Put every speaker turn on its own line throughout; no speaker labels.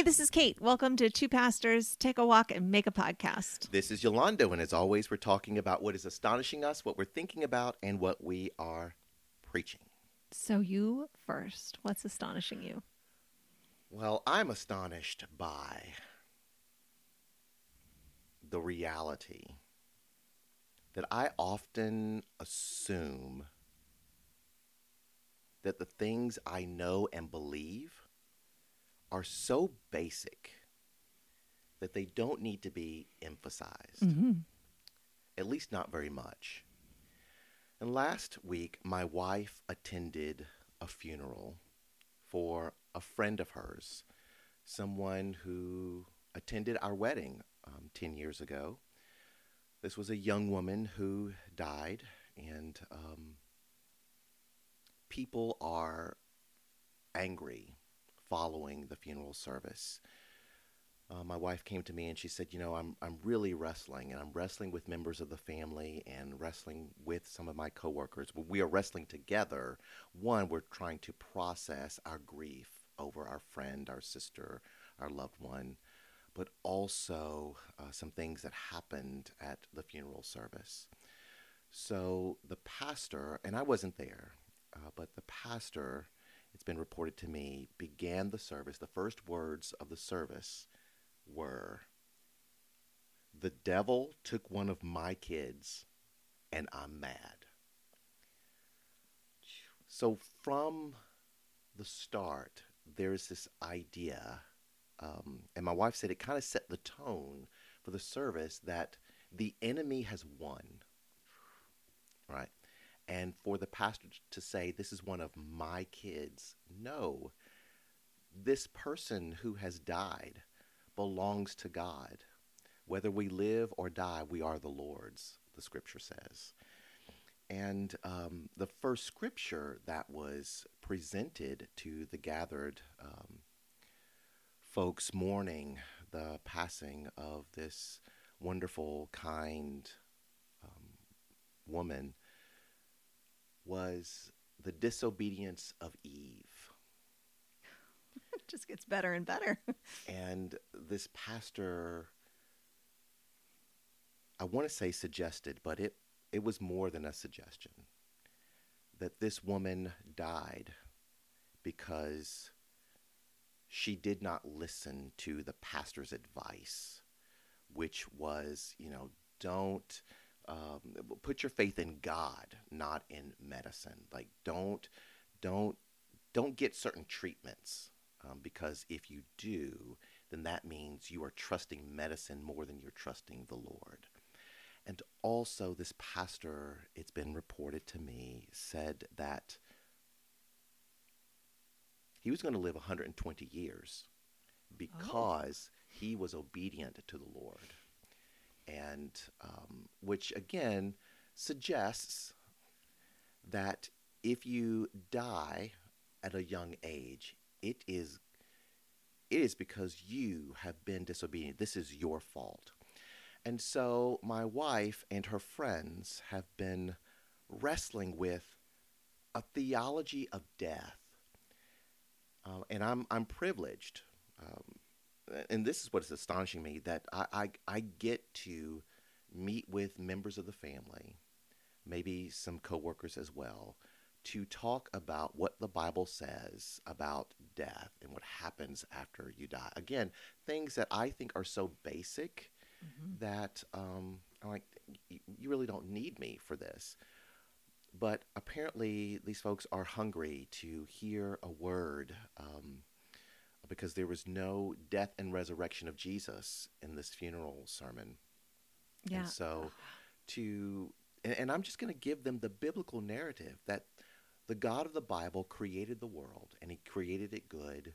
Hey, this is Kate. Welcome to Two Pastors Take a Walk and Make a Podcast.
This is Yolando, and as always, we're talking about what is astonishing us, what we're thinking about, and what we are preaching.
So, you first. What's astonishing you?
Well, I'm astonished by the reality that I often assume that the things I know and believe are so basic that they don't need to be emphasized,
Mm-hmm.
at least not very much. And last week, my wife attended a funeral for a friend of hers, someone who attended our wedding um, 10 years ago. This was a young woman who died, and um, people are angry following the funeral service. Uh, my wife came to me and she said, "You know, I'm I'm really wrestling, and I'm wrestling with members of the family and wrestling with some of my coworkers. We are wrestling together. One, we're trying to process our grief over our friend, our sister, our loved one, but also uh, some things that happened at the funeral service. So the pastor, and I wasn't there, uh, but the pastor, it's been reported to me, began the service. The first words of the service were, The devil took one of my kids, and I'm mad. So from the start, there's this idea, um, and my wife said it kind of set the tone for the service that the enemy has won, right? And for the pastor to say, This is one of my kids, no. This person who has died belongs to God. Whether we live or die, we are the Lord's, the scripture says. And um, the first scripture that was presented to the gathered um, folks mourning the passing of this wonderful, kind um, woman was the disobedience of Eve.
It just gets better and better.
And this pastor, I want to say suggested, but it, it was more than a suggestion that this woman died because she did not listen to the pastor's advice, which was, you know, don't um, put your faith in God, not in medicine. Like, don't, don't, don't get certain treatments um, because if you do, then that means you are trusting medicine more than you're trusting the Lord. And also, this pastor, it's been reported to me, said that he was going to live 120 years because he was obedient to the Lord. And um, which again suggests that if you die at a young age, it is it is because you have been disobedient. This is your fault. And so my wife and her friends have been wrestling with a theology of death. Um, and I'm, I'm privileged. Um, and this is what is astonishing me that I, I, I get to meet with members of the family, maybe some coworkers as well, to talk about what the Bible says about death and what happens after you die. Again, things that I think are so basic that um, I'm like, you really don't need me for this. But apparently, these folks are hungry to hear a word um, because there was no death and resurrection of Jesus in this funeral sermon.
Yeah.
And so, to and, and I'm just going to give them the biblical narrative that the God of the Bible created the world and He created it good.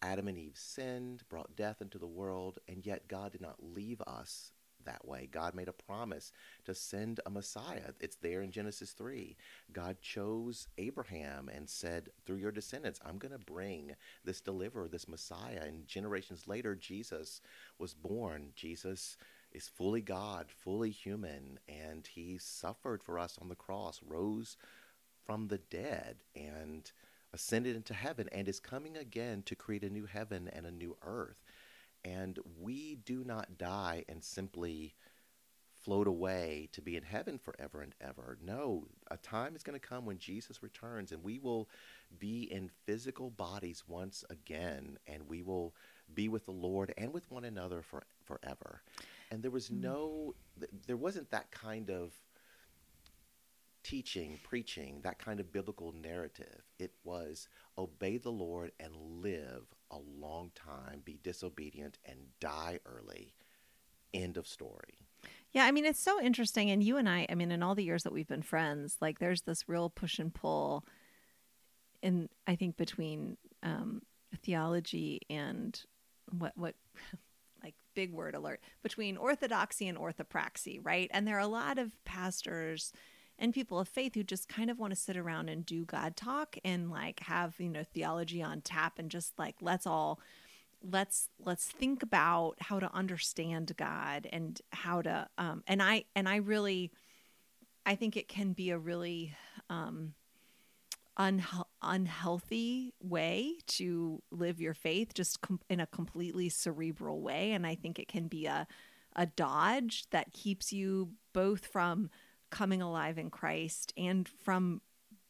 Adam and Eve sinned, brought death into the world, and yet God did not leave us that way. God made a promise to send a Messiah. It's there in Genesis 3. God chose Abraham and said, Through your descendants, I'm going to bring this deliverer, this Messiah. And generations later, Jesus was born. Jesus is fully God, fully human, and he suffered for us on the cross, rose from the dead, and ascended into heaven and is coming again to create a new heaven and a new earth. And we do not die and simply float away to be in heaven forever and ever. No, a time is going to come when Jesus returns and we will be in physical bodies once again and we will be with the Lord and with one another for forever. And there was mm. no there wasn't that kind of teaching, preaching, that kind of biblical narrative. It was obey the Lord and live a long time, be disobedient and die early. End of story.
Yeah, I mean, it's so interesting. And you and I, I mean, in all the years that we've been friends, like there's this real push and pull in, I think, between um, theology and what, what, like big word alert, between orthodoxy and orthopraxy, right? And there are a lot of pastors and people of faith who just kind of want to sit around and do God talk and like have, you know, theology on tap and just like let's all let's let's think about how to understand God and how to um and I and I really I think it can be a really um unhe- unhealthy way to live your faith just com- in a completely cerebral way and I think it can be a a dodge that keeps you both from coming alive in Christ and from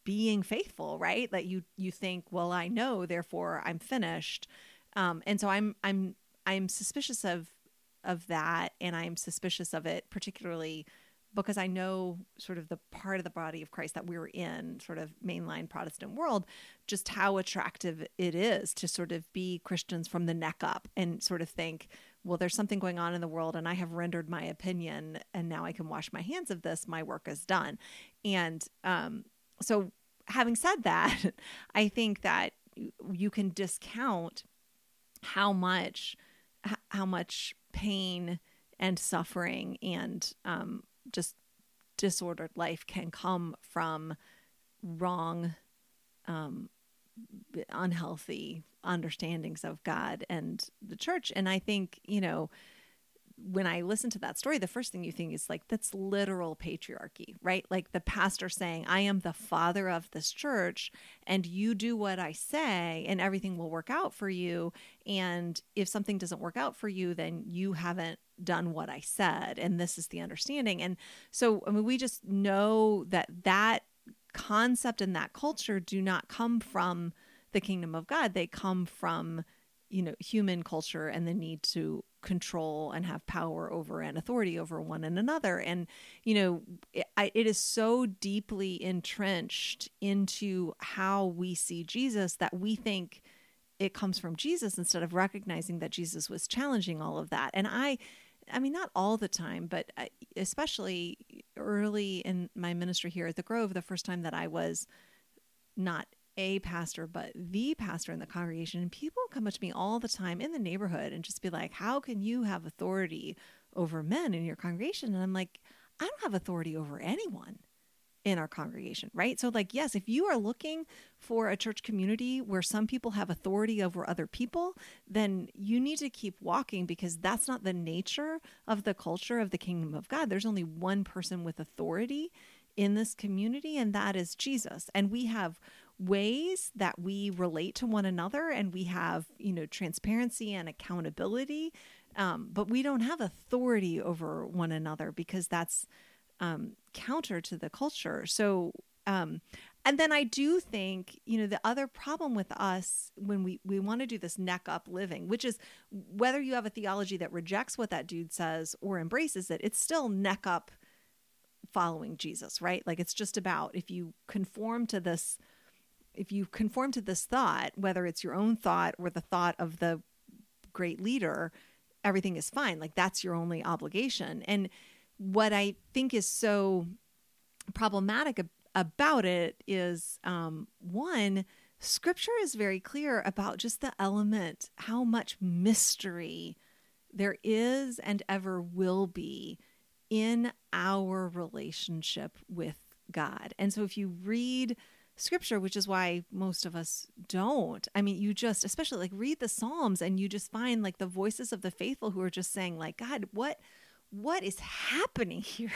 being faithful, right? That you you think, well, I know, therefore I'm finished. Um, and so I'm I'm I'm suspicious of of that, and I'm suspicious of it particularly because I know sort of the part of the body of Christ that we're in, sort of mainline Protestant world, just how attractive it is to sort of be Christians from the neck up and sort of think, well, there's something going on in the world and I have rendered my opinion and now I can wash my hands of this. My work is done. And um, so, having said that, I think that you can discount how much how much pain and suffering and um, just disordered life can come from wrong um, unhealthy understandings of God and the church. And I think, you know, when I listen to that story, the first thing you think is like, that's literal patriarchy, right? Like the pastor saying, I am the father of this church, and you do what I say, and everything will work out for you. And if something doesn't work out for you, then you haven't done what I said. And this is the understanding. And so, I mean, we just know that that concept and that culture do not come from the kingdom of God. They come from, you know, human culture and the need to control and have power over and authority over one and another. And, you know, it, it is so deeply entrenched into how we see Jesus that we think it comes from Jesus instead of recognizing that Jesus was challenging all of that. And I, I mean, not all the time, but especially early in my ministry here at the Grove, the first time that I was not a pastor, but the pastor in the congregation, and people come up to me all the time in the neighborhood and just be like, How can you have authority over men in your congregation? And I'm like, I don't have authority over anyone in our congregation, right? So, like, yes, if you are looking for a church community where some people have authority over other people, then you need to keep walking because that's not the nature of the culture of the kingdom of God. There's only one person with authority in this community, and that is Jesus. And we have ways that we relate to one another and we have, you know, transparency and accountability. Um, but we don't have authority over one another because that's um, counter to the culture. So, um, and then I do think, you know, the other problem with us when we, we want to do this neck up living, which is whether you have a theology that rejects what that dude says or embraces it, it's still neck up following Jesus, right? Like it's just about if you conform to this, if you conform to this thought, whether it's your own thought or the thought of the great leader, everything is fine. Like that's your only obligation. And what I think is so problematic ab- about it is um, one, scripture is very clear about just the element, how much mystery there is and ever will be in our relationship with God. And so if you read scripture, which is why most of us don't, I mean, you just, especially like read the Psalms and you just find like the voices of the faithful who are just saying, like, God, what what is happening here?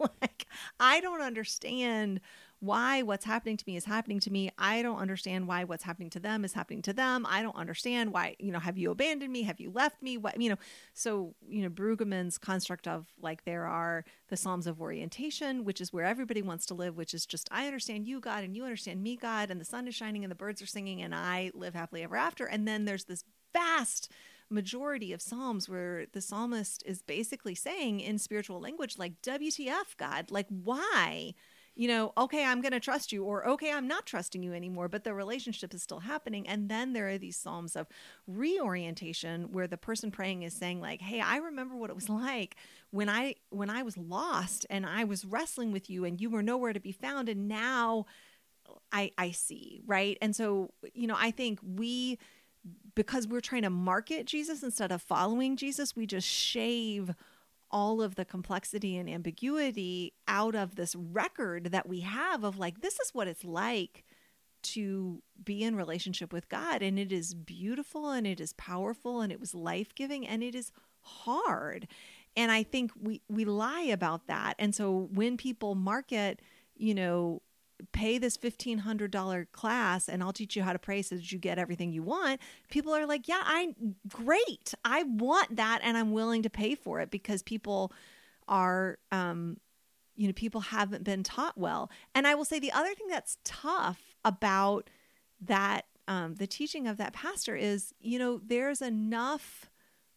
like, I don't understand why what's happening to me is happening to me. I don't understand why what's happening to them is happening to them. I don't understand why, you know, have you abandoned me? Have you left me? What, you know, so, you know, Brueggemann's construct of like there are the Psalms of orientation, which is where everybody wants to live, which is just, I understand you, God, and you understand me, God, and the sun is shining and the birds are singing and I live happily ever after. And then there's this vast majority of psalms where the psalmist is basically saying in spiritual language like wtf god like why you know, okay, I'm going to trust you, or okay, I'm not trusting you anymore, but the relationship is still happening. And then there are these Psalms of reorientation where the person praying is saying, like, hey, I remember what it was like when I when I was lost and I was wrestling with you and you were nowhere to be found. And now I I see, right? And so, you know, I think we because we're trying to market Jesus instead of following Jesus, we just shave all of the complexity and ambiguity out of this record that we have of like this is what it's like to be in relationship with God and it is beautiful and it is powerful and it was life-giving and it is hard. And I think we we lie about that. And so when people market, you know, pay this $1500 class and I'll teach you how to pray so that you get everything you want, people are like, "Yeah, I great. I want that and I'm willing to pay for it because people are um you know, people haven't been taught well. And I will say the other thing that's tough about that um the teaching of that pastor is, you know, there's enough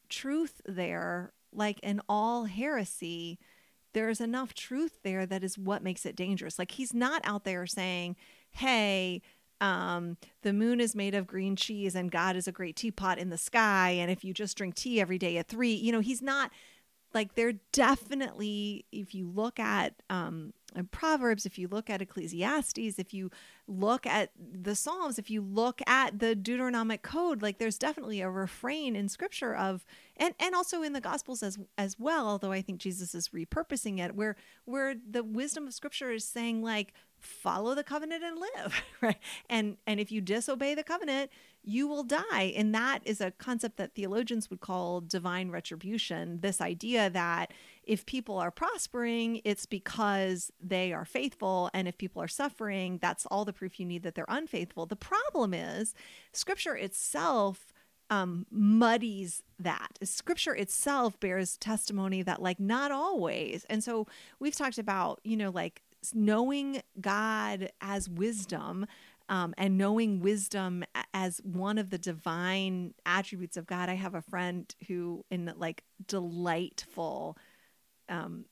truth there like in all heresy there's enough truth there that is what makes it dangerous. Like he's not out there saying, "Hey, um, the moon is made of green cheese and God is a great teapot in the sky, and if you just drink tea every day at three, you know, he's not like they're definitely if you look at um proverbs if you look at ecclesiastes if you look at the psalms if you look at the deuteronomic code like there's definitely a refrain in scripture of and and also in the gospels as as well although i think jesus is repurposing it where where the wisdom of scripture is saying like follow the covenant and live right? And and if you disobey the covenant you will die. And that is a concept that theologians would call divine retribution this idea that if people are prospering it's because they are faithful and if people are suffering that's all the proof you need that they're unfaithful the problem is scripture itself um, muddies that. Scripture itself bears testimony that, like, not always. And so we've talked about, you know, like knowing God as wisdom um, and knowing wisdom as one of the divine attributes of God. I have a friend who, in like delightful, um,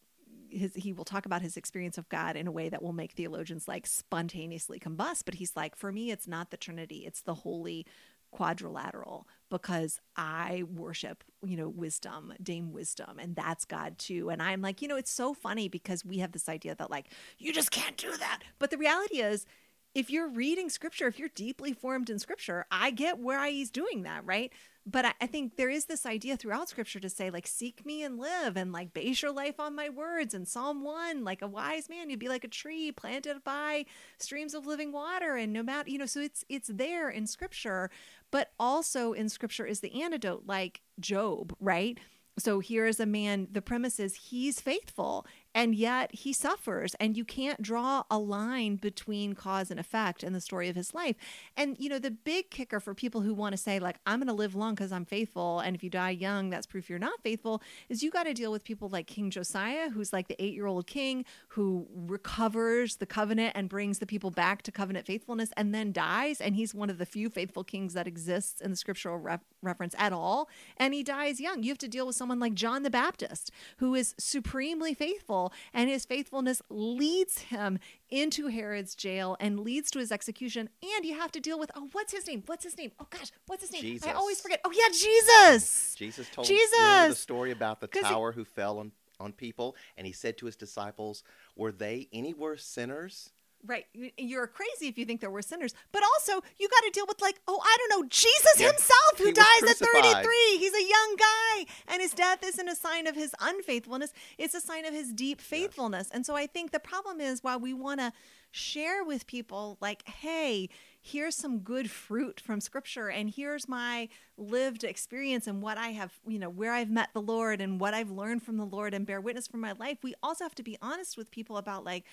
his, he will talk about his experience of God in a way that will make theologians like spontaneously combust. But he's like, for me, it's not the Trinity; it's the Holy Quadrilateral because I worship, you know, wisdom, Dame Wisdom, and that's God too. And I'm like, you know, it's so funny because we have this idea that like you just can't do that, but the reality is if you're reading scripture, if you're deeply formed in scripture, I get why he's doing that, right? But I, I, think there is this idea throughout scripture to say, like, seek me and live and like base your life on my words. And Psalm 1, like a wise man, you'd be like a tree planted by streams of living water. And no matter, you know, so it's it's there in scripture, but also in scripture is the antidote, like Job, right? So here is a man, the premise is he's faithful and yet he suffers and you can't draw a line between cause and effect in the story of his life. And you know the big kicker for people who want to say like i'm going to live long because i'm faithful and if you die young that's proof you're not faithful is you got to deal with people like king josiah who's like the eight year old king who recovers the covenant and brings the people back to covenant faithfulness and then dies and he's one of the few faithful kings that exists in the scriptural ref- reference at all. And he dies young. You have to deal with someone like john the baptist who is supremely faithful and his faithfulness leads him into Herod's jail and leads to his execution. And you have to deal with, oh, what's his name? What's his name? Oh, gosh, what's his name?
Jesus.
I always forget. Oh, yeah, Jesus.
Jesus told
Jesus.
the story about the
'Cause he-
tower who fell on, on people, and he said to his disciples, Were they any worse sinners?
Right. You- You're crazy if you think there were sinners. But also, you got to deal with, like, oh, I don't know, Jesus
Yeah,
himself who
he
dies at 33. He's a young guy. And his death isn't a sign of his unfaithfulness, it's a sign of his deep faithfulness. And so I think the problem is while we want to share with people, like, hey, here's some good fruit from scripture and here's my lived experience and what I have, you know, where I've met the Lord and what I've learned from the Lord and bear witness from my life. We also have to be honest with people about like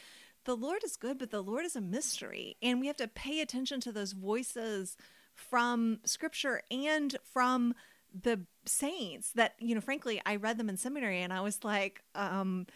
the Lord is good, but the Lord is a mystery. And we have to pay attention to those voices from scripture and from the saints that, you know, frankly, I read them in seminary and I was like, um,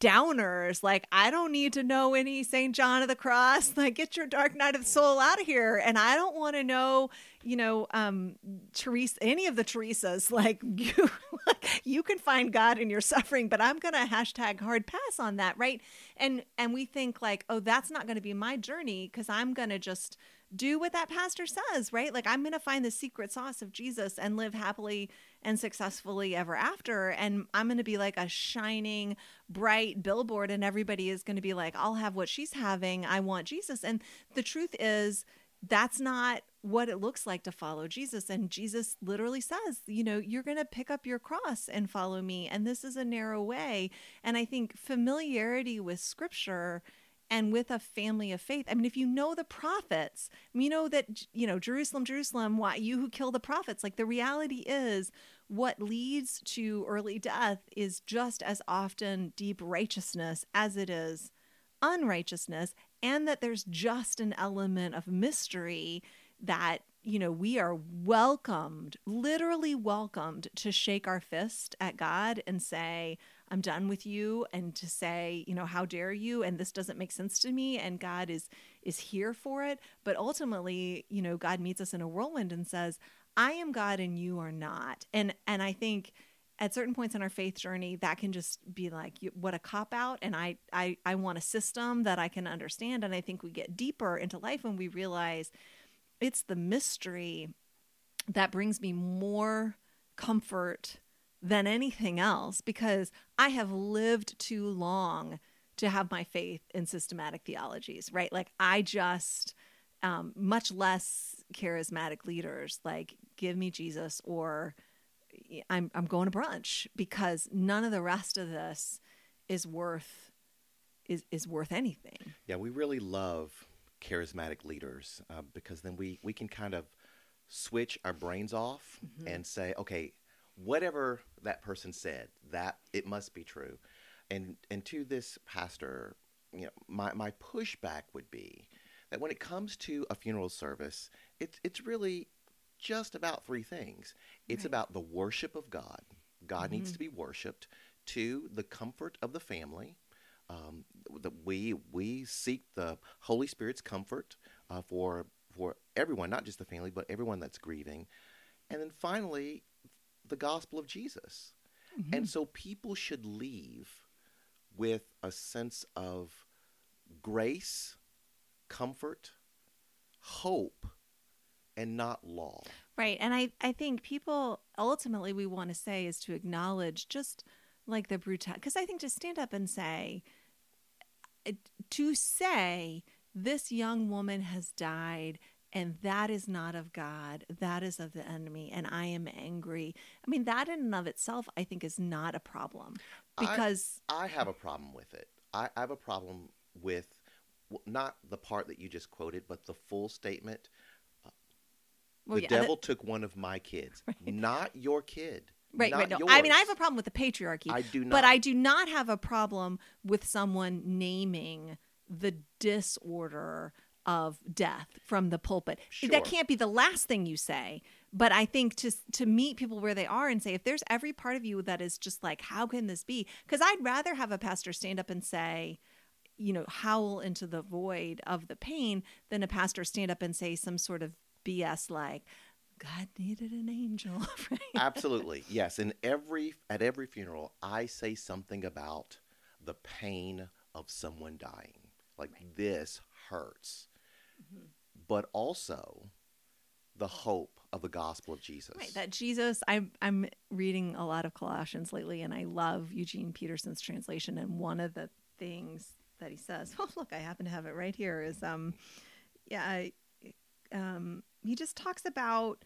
downers. Like, I don't need to know any St. John of the Cross. Like, get your dark night of the soul out of here. And I don't want to know, you know, um, Teresa, any of the Teresas. Like, you, you can find God in your suffering, but I'm going to hashtag hard pass on that. Right. And, and we think like, oh, that's not going to be my journey because I'm going to just do what that pastor says, right? Like, I'm going to find the secret sauce of Jesus and live happily and successfully ever after. And I'm going to be like a shining, bright billboard, and everybody is going to be like, I'll have what she's having. I want Jesus. And the truth is, that's not what it looks like to follow Jesus. And Jesus literally says, you know, you're going to pick up your cross and follow me. And this is a narrow way. And I think familiarity with scripture and with a family of faith. I mean, if you know the prophets, you know that, you know, Jerusalem, Jerusalem, why you who kill the prophets, like the reality is what leads to early death is just as often deep righteousness as it is unrighteousness, and that there's just an element of mystery that you know, we are welcomed, literally welcomed to shake our fist at God and say, I'm done with you and to say, you know, how dare you? And this doesn't make sense to me and God is is here for it, but ultimately, you know, God meets us in a whirlwind and says, I am God and you are not. And and I think at certain points in our faith journey that can just be like what a cop out. And I, I i want a system that i can understand. And i think we get deeper into life when we realize it's the mystery that brings me more comfort than anything else because I have lived too long to have my faith in systematic theologies, right? Like I just um, much less charismatic leaders like give me Jesus or I'm I'm going to brunch because none of the rest of this is worth is is worth anything.
Yeah, we really love charismatic leaders uh, because then we we can kind of switch our brains off mm-hmm. and say, okay, whatever that person said, that it must be true. And and to this pastor, you know, my, my pushback would be that when it comes to a funeral service, it's it's really just about three things. It's right. about the worship of God. God mm-hmm. needs to be worshipped. Two, the comfort of the family. Um, that we we seek the Holy Spirit's comfort uh, for for everyone, not just the family, but everyone that's grieving. And then finally, the gospel of Jesus. Mm-hmm. And so people should leave with a sense of grace, comfort, hope, and not law.
Right. And I, I think people ultimately we want to say is to acknowledge just like the brutality. Because I think to stand up and say, to say, this young woman has died and that is not of God. That is of the enemy. And I am angry. I mean, that in and of itself, I think, is not a problem because.
I, I have a problem with it. I, I have a problem with not the part that you just quoted, but the full statement. Uh, well, the yeah, devil that... took one of my kids, right. not your kid.
Right, right. No, yours. I mean, I have a problem with the patriarchy. I do not. But I do not have a problem with someone naming the disorder of death from the pulpit. Sure. That can't be the last thing you say. But I think to to meet people where they are and say, if there's every part of you that is just like, how can this be? Because I'd rather have a pastor stand up and say, you know, howl into the void of the pain than a pastor stand up and say some sort of BS like, God needed an angel.
Absolutely. Yes. In every at every funeral, I say something about the pain of someone dying. Like right. this hurts. But also the hope of the gospel of Jesus.
Right, that Jesus. I'm I'm reading a lot of Colossians lately, and I love Eugene Peterson's translation. And one of the things that he says, oh look, I happen to have it right here, is um, yeah, I, um, he just talks about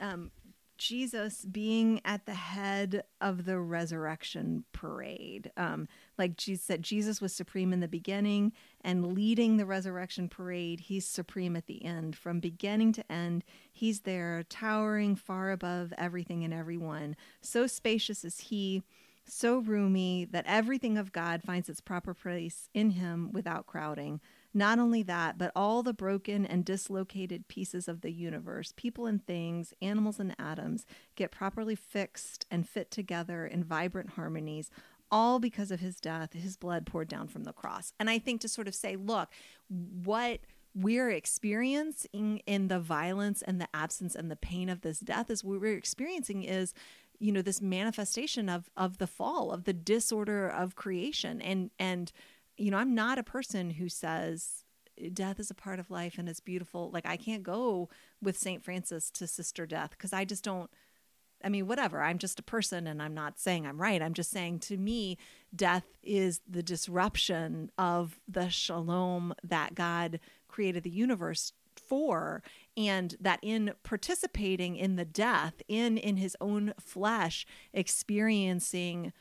um Jesus being at the head of the resurrection parade. Um, like Jesus said, Jesus was supreme in the beginning and leading the resurrection parade. He's supreme at the end. From beginning to end, he's there, towering far above everything and everyone. So spacious is he. so roomy that everything of God finds its proper place in him without crowding. Not only that, but all the broken and dislocated pieces of the universe, people and things, animals and atoms, get properly fixed and fit together in vibrant harmonies, all because of his death, his blood poured down from the cross. And I think to sort of say, look, what we're experiencing in the violence and the absence and the pain of this death is what we're experiencing is you know this manifestation of of the fall of the disorder of creation and and you know i'm not a person who says eh, death is a part of life and it's beautiful like i can't go with saint francis to sister death because i just don't I mean, whatever. I'm just a person and I'm not saying I'm right. I'm just saying to me, death is the disruption of the shalom that God created the universe for and that in participating in the death in in his own flesh experiencing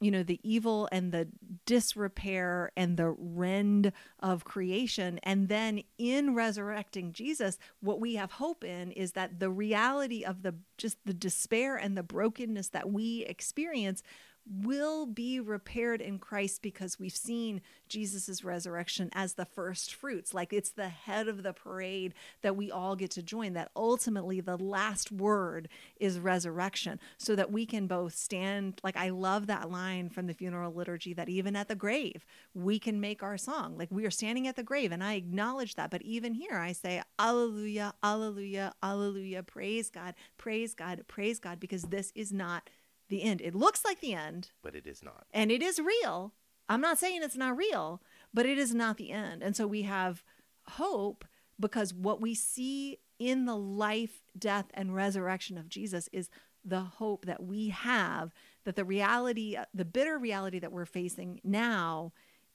you know the evil and the disrepair and the rend of creation. And then in resurrecting Jesus what we have hope in is that the reality of the just the despair and the brokenness that we experience will be repaired in Christ because we've seen Jesus' resurrection as the first fruits. Like it's the head of the parade that we all get to join, that ultimately the last word is resurrection, so that we can both stand. Like I love that line from the funeral liturgy that even at the grave, we can make our song. Like we are standing at the grave, and I acknowledge that. But even here, I say, Alleluia, Alleluia, Alleluia, praise God, praise God, praise God, because this is not the end. It looks like the end,
but it is not.
And it is real. I'm not saying it's not real, but it is not the end. And so we have hope because what we see in the life, death, and resurrection of Jesus is the hope that we have that the reality, the bitter reality that we're facing now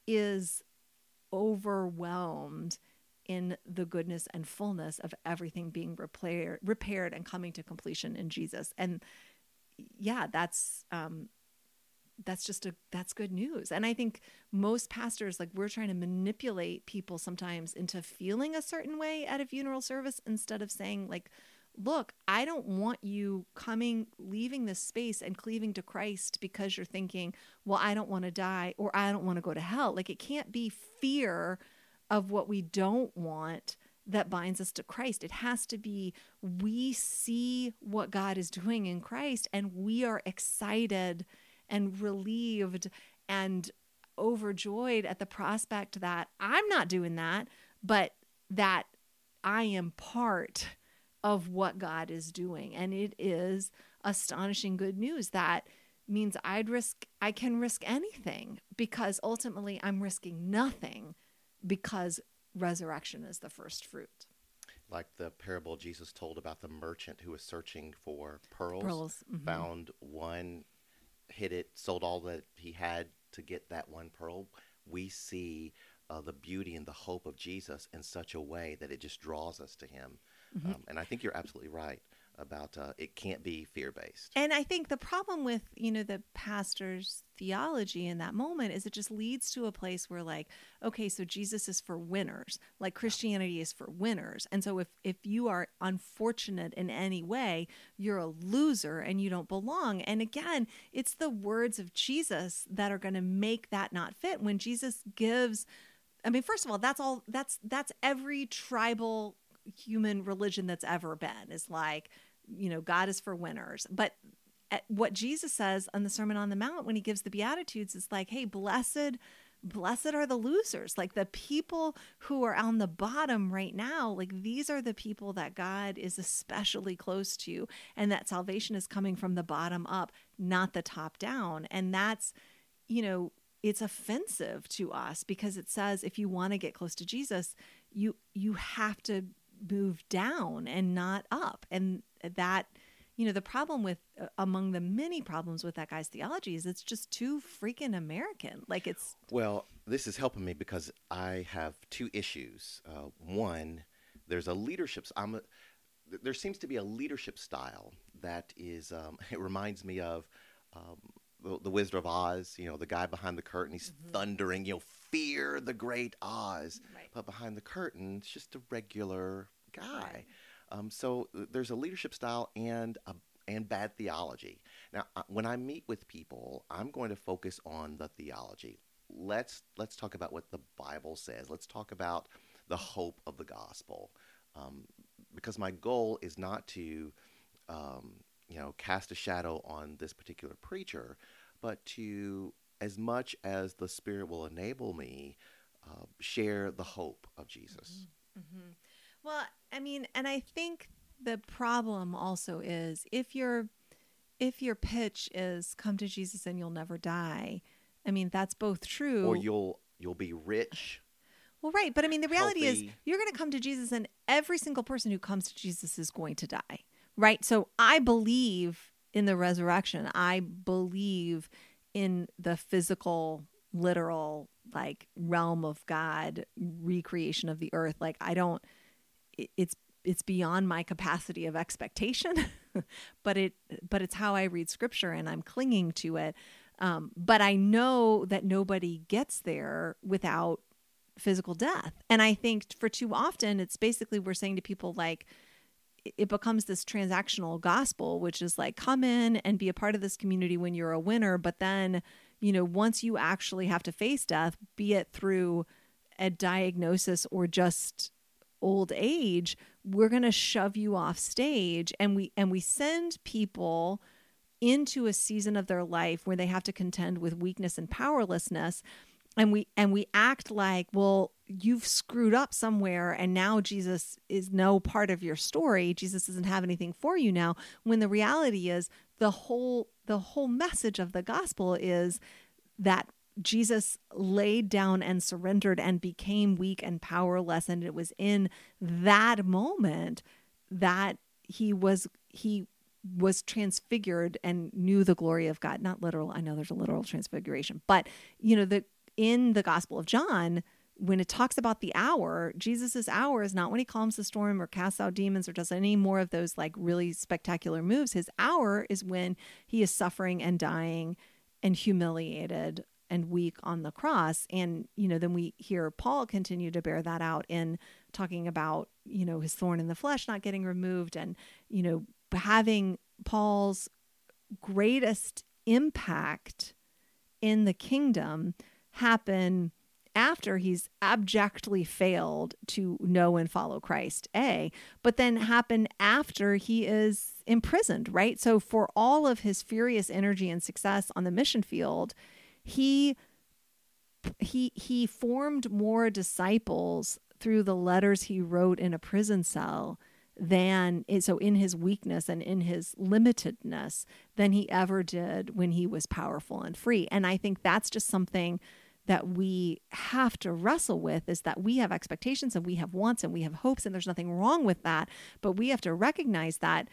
is overwhelmed in the goodness and fullness of everything being repaired, repaired and coming to completion in Jesus. And yeah, that's um, that's just a that's good news. And I think most pastors like we're trying to manipulate people sometimes into feeling a certain way at a funeral service instead of saying like look, I don't want you coming, leaving this space and cleaving to Christ because you're thinking, well, I don't want to die or I don't want to go to hell. Like it can't be fear of what we don't want that binds us to Christ. It has to be we see what God is doing in Christ and we are excited and relieved and overjoyed at the prospect that I'm not doing that, but that I am part of what God is doing. And it is astonishing good news that means I'd risk I can risk anything because ultimately I'm risking nothing because resurrection is the first fruit.
Like the parable Jesus told about the merchant who was searching for pearls,
pearls. Mm-hmm.
found one, hid it, sold all that he had to get that one pearl. We see uh, the beauty and the hope of Jesus in such a way that it just draws us to him. Mm-hmm. Um, and I think you're absolutely right about uh, it can't be fear based.
And I think the problem with you know the pastor's theology in that moment is it just leads to a place where like okay so Jesus is for winners like Christianity is for winners. And so if if you are unfortunate in any way you're a loser and you don't belong. And again it's the words of Jesus that are going to make that not fit. When Jesus gives I mean first of all that's all that's that's every tribal human religion that's ever been is like you know, God is for winners. But eh, what Jesus says on the Sermon on the Mount when he gives the Beatitudes is like, hey, blessed, blessed are the losers. Like the people who are on the bottom right now, like these are the people that God is especially close to, and that salvation is coming from the bottom up, not the top down. And that's, you know, it's offensive to us because it says if you want to get close to Jesus, you you have to move down and not up. And that you know the problem with uh, among the many problems with that guy's theology is it's just too freaking american like it's
well this is helping me because i have two issues uh, one there's a leadership i'm a, there seems to be a leadership style that is um, it reminds me of um, the, the, Wizard of Oz, you know, the guy behind the curtain, he's mm-hmm. thundering, you know, fear the great Oz. Right. But behind the curtain, it's just a regular guy. Right. Um, so uh, there's a leadership style and a, and bad theology. Now, uh, when I meet with people, I'm going to focus on the theology. Let's let's talk about what the Bible says. Let's talk about the hope of the gospel, um, because my goal is not to, um, you know, cast a shadow on this particular preacher, but to, as much as the Spirit will enable me, uh, share the hope of Jesus.
Mm-hmm. Mm-hmm. Well, I mean, and I think the problem also is if your if your pitch is come to Jesus and you'll never die. I mean, that's both true.
Or you'll you'll be rich.
Well, right, but I mean, the reality healthy. is you're going to come to Jesus, and every single person who comes to Jesus is going to die, right? So I believe in the resurrection. I believe in the physical, literal, like realm of God, recreation of the earth. Like I don't. It's it's beyond my capacity of expectation but it but it's how i read scripture and i'm clinging to it. Um, but i know that nobody gets there without physical death. And i think for too often it's basically we're saying to people like it becomes this transactional gospel which is like come in and be a part of this community when you're a winner. But then you know once you actually have to face death be it through a diagnosis or just old age we're going to shove you off stage. And we and we send people into a season of their life where they have to contend with weakness and powerlessness. And we and we act like well you've screwed up somewhere and now Jesus is no part of your story. Jesus doesn't have anything for you now. When the reality is the whole the whole message of the gospel is that Jesus laid down and surrendered and became weak and powerless. And it was in that moment that he was he was transfigured and knew the glory of God. Not literal. I know there's a literal transfiguration, but you know, the in the Gospel of John, when it talks about the hour, Jesus's hour is not when he calms the storm or casts out demons or does any more of those like really spectacular moves. His hour is when he is suffering and dying and humiliated and weak on the cross and you know then we hear paul continue to bear that out in talking about you know his thorn in the flesh not getting removed and you know having paul's greatest impact in the kingdom happen after he's abjectly failed to know and follow Christ, A, but then happen after he is imprisoned, right? So, for all of his furious energy and success on the mission field, he he he formed more disciples through the letters he wrote in a prison cell than so in his weakness and in his limitedness than he ever did when he was powerful and free. And i think that's just something that we have to wrestle with is that we have expectations and we have wants and we have hopes and there's nothing wrong with that. But we have to recognize that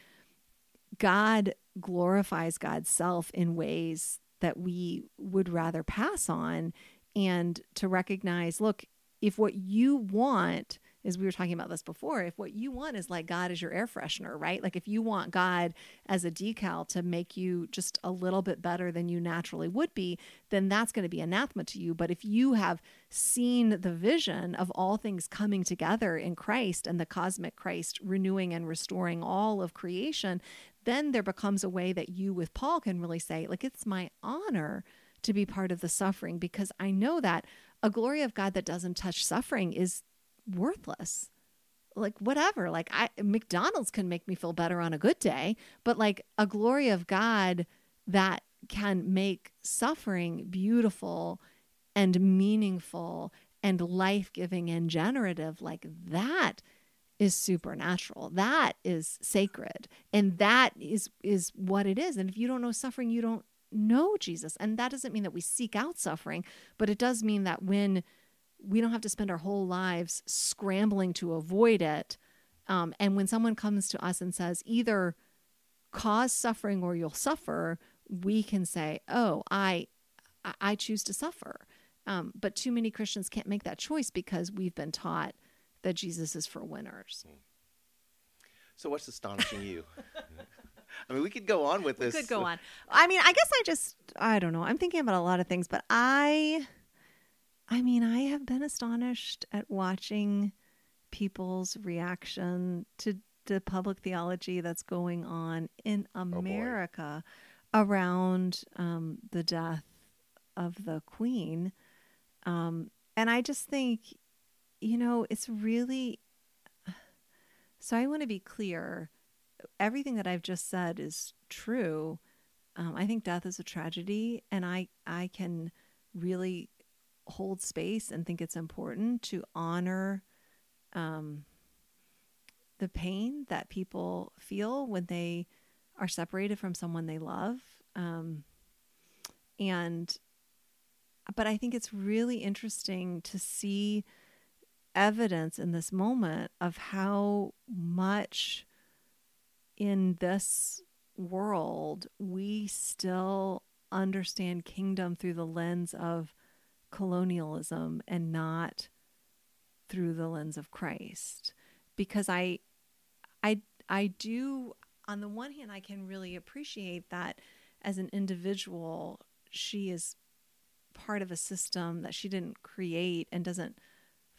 god glorifies god's self in ways that we would rather pass on and to recognize look if what you want is we were talking about this before if what you want is like god as your air freshener right? Like if you want god as a decal to make you just a little bit better than you naturally would be then that's going to be anathema to you. But if you have seen the vision of all things coming together in christ and the cosmic christ renewing and restoring all of creation then there becomes a way that you with Paul can really say, like, it's my honor to be part of the suffering because I know that a glory of God that doesn't touch suffering is worthless. Like, whatever. Like, I, McDonald's can make me feel better on a good day, but like a glory of God that can make suffering beautiful and meaningful and life giving and generative, like that is supernatural. That is sacred. And that is is what it is. And if you don't know suffering, you don't know Jesus. And that doesn't mean that we seek out suffering, but it does mean that when we don't have to spend our whole lives scrambling to avoid it. Um, and when someone comes to us and says, either cause suffering or you'll suffer, we can say, oh, I, I choose to suffer. Um, but too many Christians can't make that choice because we've been taught that Jesus is for winners. Hmm.
So, what's astonishing you? I mean, we could go on with this.
We could go on. I mean, I guess I just, I don't know. I'm thinking about a lot of things, but I, I mean, I have been astonished at watching people's reaction to the public theology that's going on in
Oh.
America around um, the death of the Queen. Um, and I just think, you know, it's really. So I want to be clear. Everything that I've just said is true. Um, I think death is a tragedy, and I I can really hold space and think it's important to honor um, the pain that people feel when they are separated from someone they love. Um, and, but I think it's really interesting to see evidence in this moment of how much in this world we still understand kingdom through the lens of colonialism and not through the lens of Christ. Because I I I do on the one hand I can really appreciate that as an individual she is part of a system that she didn't create and doesn't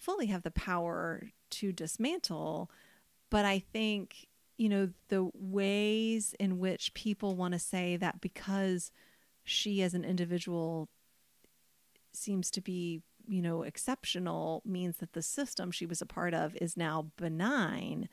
fully have the power to dismantle but I think you know the ways in which people want to say that because she as an individual seems to be you know exceptional means that the system she was a part of is now benign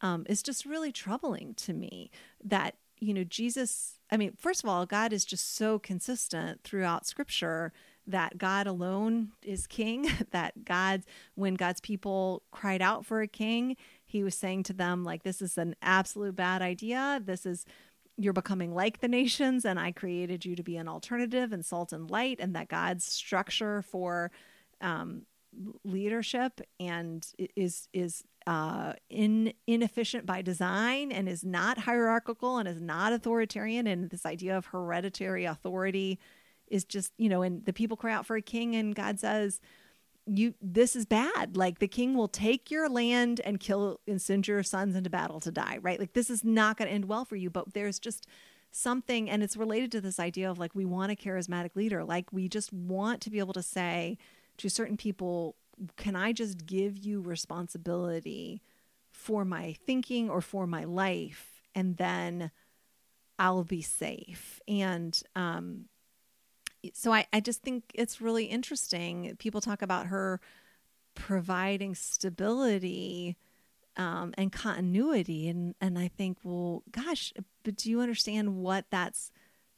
um, is just really troubling to me that you know jesus i mean first of all god is just so consistent throughout scripture that god alone is king that god when god's people cried out for a king he was saying to them like this is an absolute bad idea. This is you're becoming like the nations and i created you to be an alternative and salt and light and that god's structure for um, leadership and is is uh, in inefficient by design and is not hierarchical and is not authoritarian and this idea of hereditary authority is just you know and the people cry out for a king and god says you this is bad. Like the king will take your land and kill and send your sons into battle to die right? Like this is not going to end well for you but there's just something and it's related to this idea of like we want a charismatic leader. Like we just want to be able to say to certain people can i just give you responsibility for my thinking or for my life and then i'll be safe? And um so I, I just think it's really interesting. People talk about her providing stability um, and continuity, and and I think, well, gosh, but do you understand what that's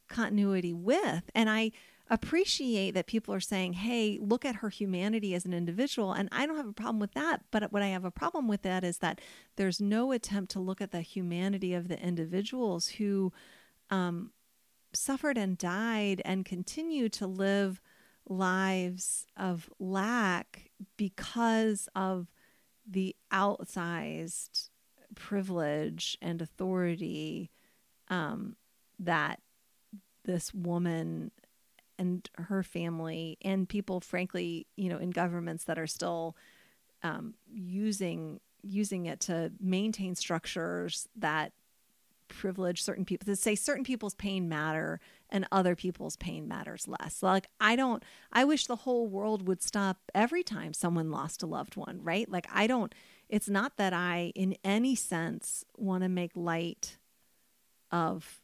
continuity with? And I appreciate that people are saying, hey, look at her humanity as an individual, and I don't have a problem with that. But what I have a problem with that is that there's no attempt to look at the humanity of the individuals who. Um, suffered and died and continue to live lives of lack because of the outsized privilege and authority um, that this woman and her family and people frankly you know in governments that are still um, using using it to maintain structures that privilege certain people to say certain people's pain matter and other people's pain matters less. Like i don't i wish the whole world would stop every time someone lost a loved one right? Like i don't it's not that i in any sense want to make light of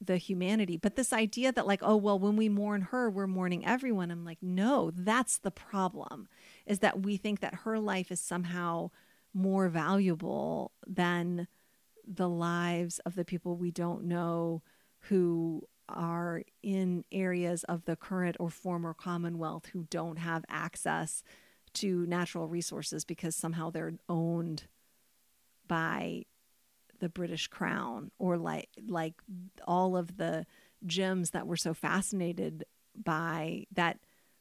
the humanity but this idea that like oh well when we mourn her we're mourning everyone. I'm like no that's the problem is that we think that her life is somehow more valuable than the lives of the people we don't know who are in areas of the current or former Commonwealth who don't have access to natural resources because somehow they're owned by the British crown or like like all of the gems that we're so fascinated by that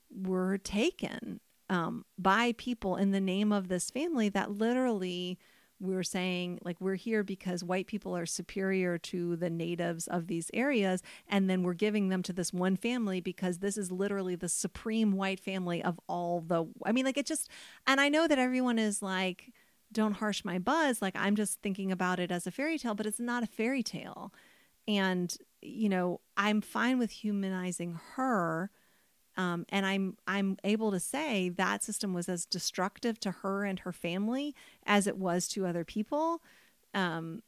were taken um, by people in the name of this family that literally we were saying like we're here because white people are superior to the natives of these areas and then we're giving them to this one family because this is literally the supreme white family of all the i mean like it just and i know that everyone is like don't harsh my buzz like i'm just thinking about it as a fairy tale but it's not a fairy tale. And you know i'm fine with humanizing her um, and I'm I'm able to say that system was as destructive to her and her family as it was to other people. Um,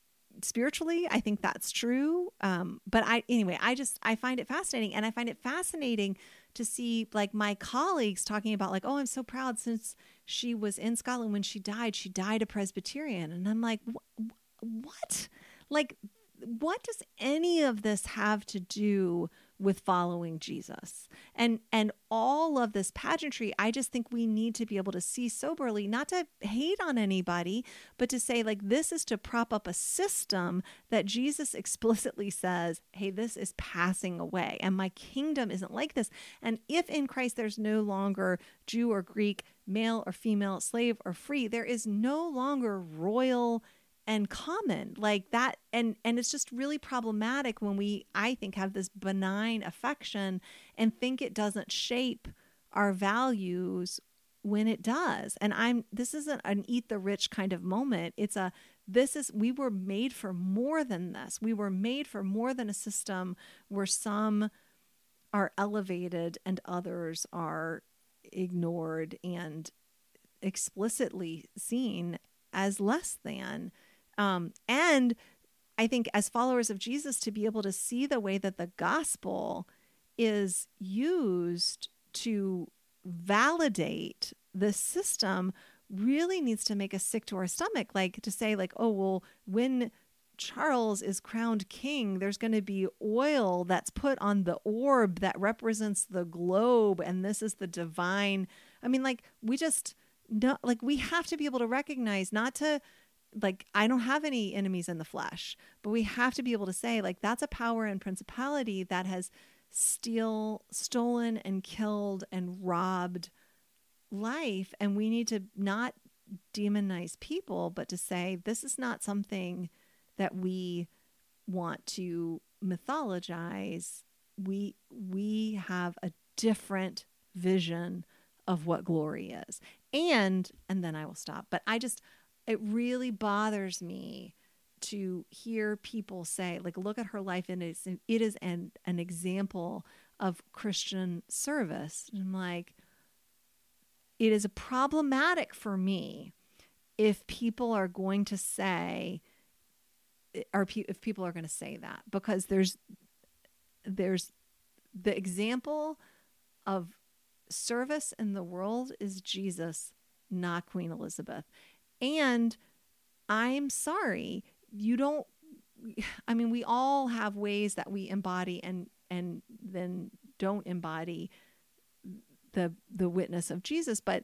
spiritually, I think that's true. Um, but I, anyway, I just, I find it fascinating. And I find it fascinating to see like my colleagues talking about, like, oh, I'm so proud since she was in Scotland when she died, she died a Presbyterian. And I'm like, what? Like, what does any of this have to do with following Jesus. And and all of this pageantry, I just think we need to be able to see soberly, not to hate on anybody, but to say like this is to prop up a system that Jesus explicitly says, "Hey, this is passing away and my kingdom isn't like this." And if in Christ there's no longer Jew or Greek, male or female, slave or free, there is no longer royal and common like that and and it's just really problematic when we i think have this benign affection and think it doesn't shape our values when it does. And i'm this isn't an eat the rich kind of moment. It's a this is we were made for more than this. We were made for more than a system where some are elevated and others are ignored and explicitly seen as less than um, and I think as followers of Jesus, to be able to see the way that the gospel is used to validate the system really needs to make us sick to our stomach. Like to say, like, oh, well, when Charles is crowned king, there's going to be oil that's put on the orb that represents the globe, and this is the divine. I mean, like, we just, not, like, we have to be able to recognize, not to like I don't have any enemies in the flesh, but we have to be able to say like that's a power and principality that has steal stolen and killed and robbed life. And we need to not demonize people but to say this is not something that we want to mythologize. We we have a different vision of what glory is. And and then i will stop. But i just it really bothers me to hear people say like look at her life and it's it is an an example of christian service. And i'm like it is problematic for me if people are going to say or if people are going to say that because there's there's the example of service in the world is Jesus not Queen Elizabeth and I'm sorry, you don't I mean, we all have ways that we embody and and then don't embody the the witness of Jesus, but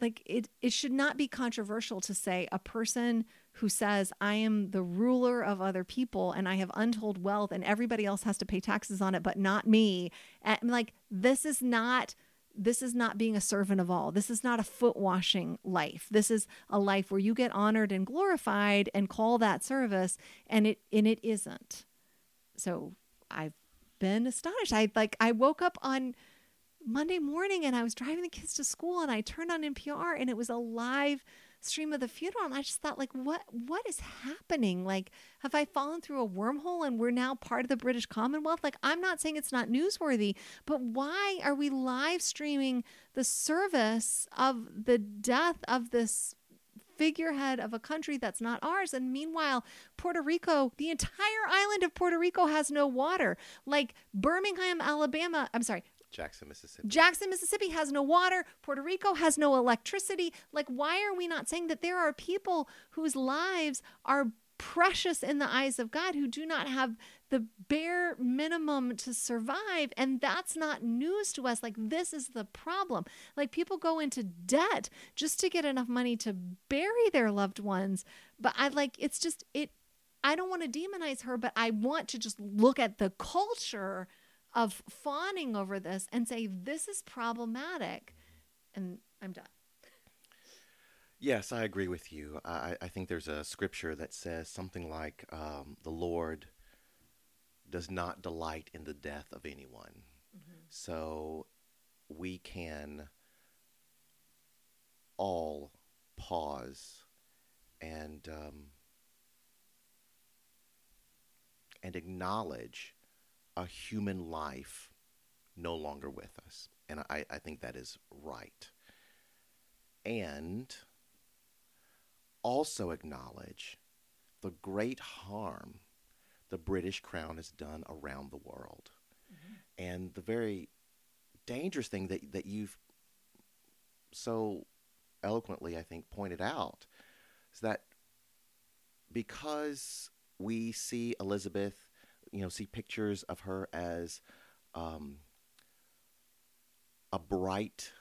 like it it should not be controversial to say a person who says I am the ruler of other people and I have untold wealth and everybody else has to pay taxes on it but not me. And like this is not this is not being a servant of all. This is not a foot washing life. This is a life where you get honored and glorified and call that service and it and it isn't. So I've been astonished. I like I woke up on Monday morning and I was driving the kids to school and I turned on NPR and it was a live stream of the funeral and I just thought like what what is happening? Like have I fallen through a wormhole and we're now part of the British Commonwealth? Like I'm not saying it's not newsworthy but why are we live streaming the service of the death of this figurehead of a country that's not ours? And meanwhile Puerto Rico the entire island of Puerto Rico has no water. Like Birmingham Alabama I'm sorry
Jackson, Mississippi.
Jackson, Mississippi has no water. Puerto Rico has no electricity. Like, why are we not saying that there are people whose lives are precious in the eyes of God who do not have the bare minimum to survive? And that's not news to us. Like, this is the problem. Like, people go into debt just to get enough money to bury their loved ones. But I like, it's just, it, I don't want to demonize her, but I want to just look at the culture of fawning over this and say this is problematic and i'm done.
Yes i agree with you. I, I think there's a scripture that says something like um, the lord does not delight in the death of anyone. Mm-hmm. so we can all pause and um, and acknowledge a human life no longer with us. And I, I think that is right. And also acknowledge the great harm the British crown has done around the world. Mm-hmm. And the very dangerous thing that, that you've so eloquently, I think, pointed out is that because we see Elizabeth, you know, see pictures of her as um, a bright,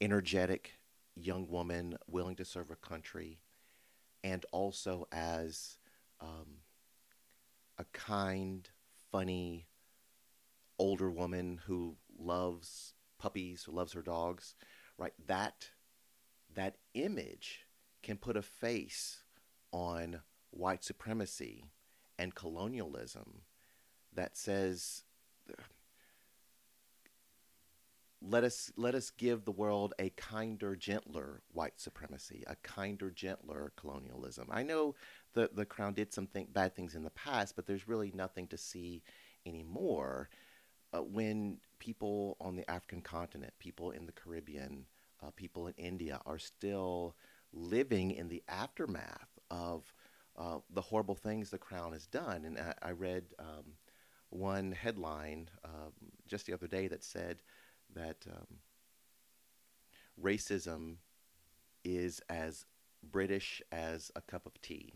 energetic young woman willing to serve her country, and also as um, a kind, funny, older woman who loves puppies, who loves her dogs, right? That that image can put a face on white supremacy and colonialism that says let us let us give the world a kinder gentler white supremacy a kinder gentler colonialism. I know the the crown did some think, bad things in the past but there's really nothing to see anymore uh, when people on the african continent people in the caribbean uh, people in india are still living in the aftermath of uh, the horrible things the crown has done. And i, I read um, one headline um, just the other day that said that um, racism is as British as a cup of tea.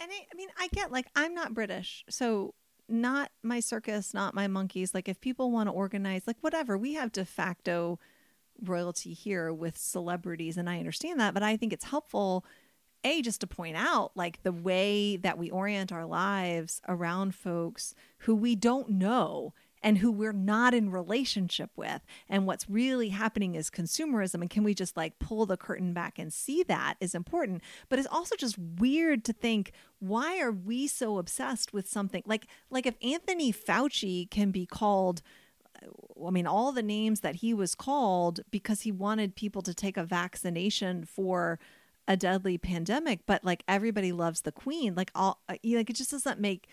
And I, I mean, I get like I'm not British, so not my circus, not my monkeys. Like if people want to organize, like whatever, we have de facto royalty here with celebrities, and I understand that, but I think it's helpful. A, just to point out, like the way that we orient our lives around folks who we don't know and who we're not in relationship with. And what's really happening is consumerism and can we just like pull the curtain back and see that is important. But it's also just weird to think why are we so obsessed with something? Like like if Anthony Fauci can be called uh, I mean, all the names that he was called because he wanted people to take a vaccination for a deadly pandemic, but like everybody loves the queen. Like all, uh, like it just doesn't make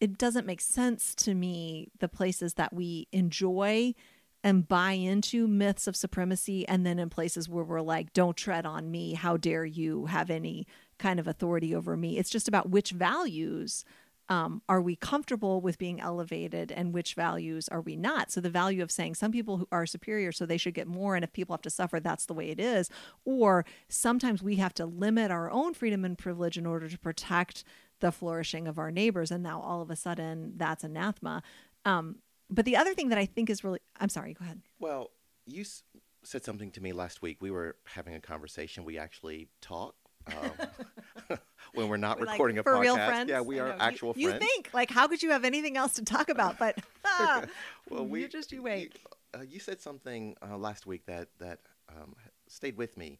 it doesn't make sense to me the places that we enjoy and buy into myths of supremacy and then in places where we're like don't tread on me how dare you have any kind of authority over me it's just about which values um, are we comfortable with being elevated and which values are we not? So the value of saying some people who are superior so they should get more and if people have to suffer that's the way it is. Or sometimes we have to limit our own freedom and privilege in order to protect the flourishing of our neighbors and now all of a sudden that's anathema. Um, but the other thing that i think is really i'm sorry go ahead.
Well you s- said something to me last week. We were having a conversation. We actually talk um, when we're not
We're, like,
recording a
for
podcast.
real friends?
Yeah we are actual
you,
friends.
you think? Like how could you have anything else to talk about but ah,
well we
you just you wait.
you, uh, you said something uh, last week that that um, stayed with me.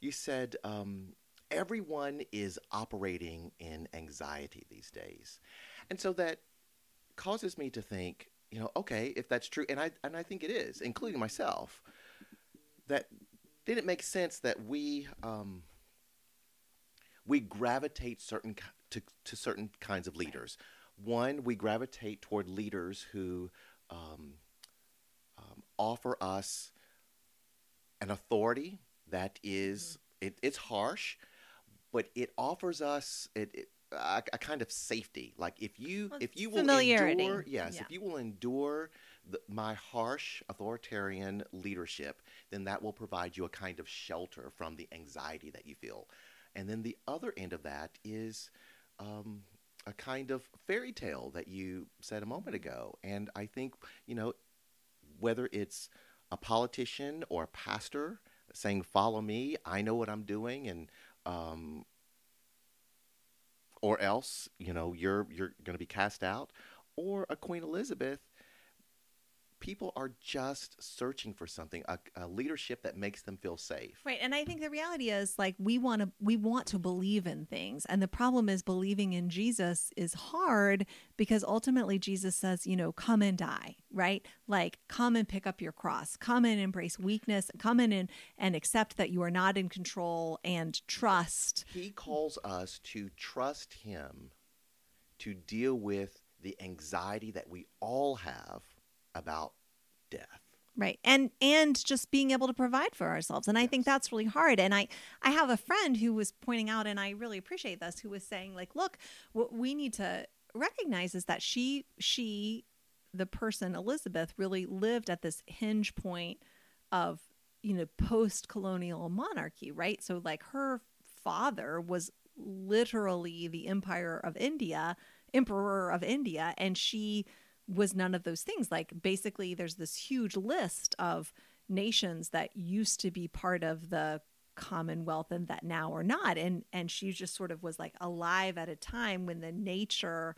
You said um, everyone is operating in anxiety these days. And so that causes me to think, you know, okay, if that's true, and I and I think it is, including myself, that did it make sense that we um, we gravitate certain to, to certain kinds of leaders. One, we gravitate toward leaders who um, um, offer us an authority that is, it, it's harsh, but it offers us it, it a, a, kind of safety. Like if you
Well,
if you will endure, yes,
Yeah.
if you will endure the, my harsh authoritarian leadership, then that will provide you a kind of shelter from the anxiety that you feel. And then the other end of that is um, a kind of fairy tale that you said a moment ago. And I think you know whether it's a politician or a pastor saying, "Follow me. I know what I'm doing," and um, or else you know you're you're going to be cast out, or a Queen Elizabeth. People are just searching for something, a, a leadership that makes them feel safe.
Right. And I think the reality is like we want to we want to believe in things. And the problem is believing in Jesus is hard because ultimately Jesus says, you know, come and die, right? Like come and pick up your cross. Come and embrace weakness. Come in and, and accept that you are not in control and trust.
He calls us to trust Him to deal with the anxiety that we all have about death.
right. And and just being able to provide for ourselves. And i think that's really hard. And i i have a friend who was pointing out and i really appreciate this who was saying like look what we need to recognize is that she she the person elizabeth really lived at this hinge point of you know post colonial monarchy right? So like her father was literally the empire of india emperor of india and she was none of those things. Like basically there's this huge list of nations that used to be part of the commonwealth and that now are not. And and she just sort of was like alive at a time when the nature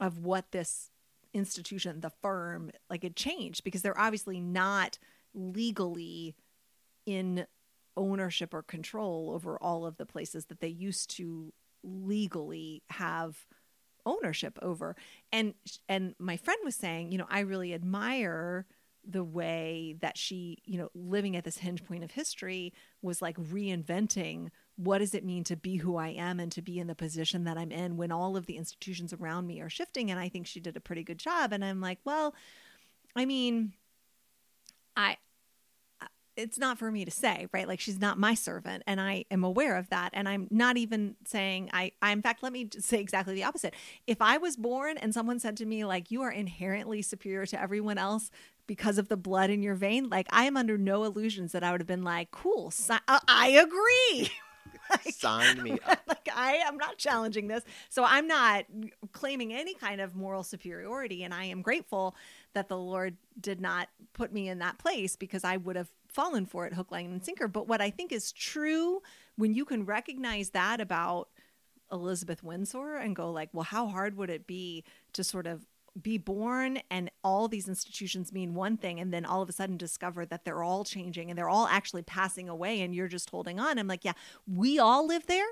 of what this institution the firm like it changed because they're obviously not legally in ownership or control over all of the places that they used to legally have ownership over. And and my friend was saying you know i really admire the way that she you know living at this hinge point of history was like reinventing what does it mean to be who i am and to be in the position that i'm in when all of the institutions around me are shifting and i think she did a pretty good job. And i'm like well i mean i it's not for me to say, right? Like she's not my servant, and I am aware of that. And I'm not even saying I. I in fact, let me say exactly the opposite. If I was born and someone said to me like you are inherently superior to everyone else because of the blood in your vein, like I am under no illusions that I would have been like, cool, si- uh, I agree.
Sign me up.
like I am not challenging this. So I'm not claiming any kind of moral superiority and I am grateful that the Lord did not put me in that place because I would have fallen for it hook line and sinker. But what I think is true when you can recognize that about Elizabeth Windsor and go like, well, how hard would it be to sort of be born and all these institutions mean one thing and then all of a sudden discover that they're all changing and they're all actually passing away and you're just holding on. I'm like, yeah, we all live there.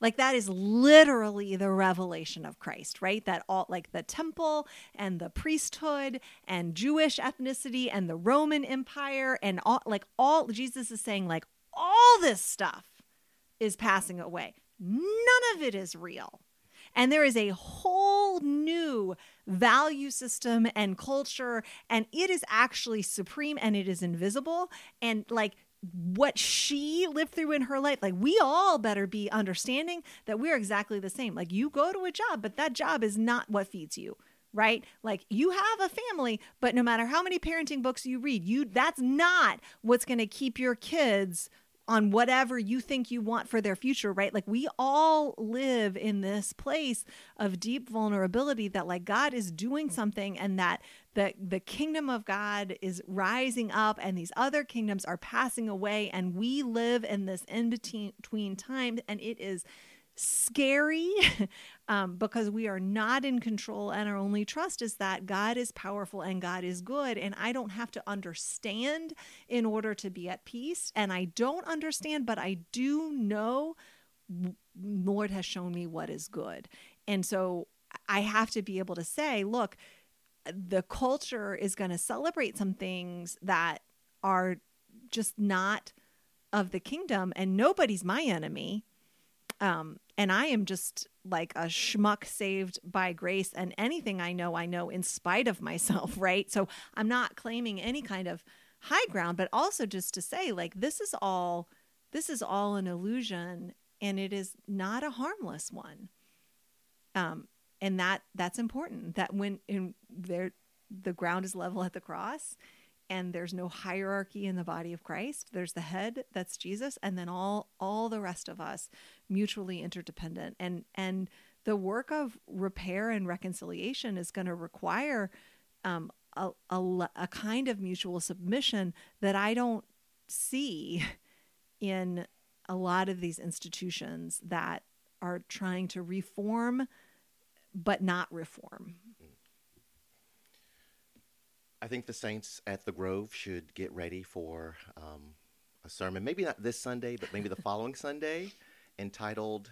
Like that is literally the revelation of Christ, right? That all like the temple and the priesthood and Jewish ethnicity and the Roman Empire and all like all Jesus is saying like all this stuff is passing away. None of it is real. And there is a whole new value system and culture, and it is actually supreme and it is invisible. And like what she lived through in her life, like we all better be understanding that we're exactly the same. Like you go to a job, but that job is not what feeds you right like you have a family but no matter how many parenting books you read you that's not what's going to keep your kids on whatever you think you want for their future, right? Like we all live in this place of deep vulnerability that like God is doing something and that the the kingdom of God is rising up and these other kingdoms are passing away and we live in this in between time and it is scary um, because we are not in control and our only trust is that god is powerful and god is good and i don't have to understand in order to be at peace. And i don't understand but i do know lord has shown me what is good. And so i have to be able to say look the culture is going to celebrate some things that are just not of the kingdom and nobody's my enemy. Um, and I am just like a schmuck saved by grace, and anything I know, I know in spite of myself, right? So I'm not claiming any kind of high ground, but also just to say, like, this is all, this is all an illusion, and it is not a harmless one. Um, and that that's important. That when in there, the ground is level at the cross, and there's no hierarchy in the body of Christ. There's the head, that's Jesus, and then all all the rest of us mutually interdependent. And and the work of repair and reconciliation is going to require um, a, a, a kind of mutual submission that I don't see in a lot of these institutions that are trying to reform but not reform.
I think the saints at the Grove should get ready for um, a sermon, maybe not this Sunday, but maybe the following Sunday, entitled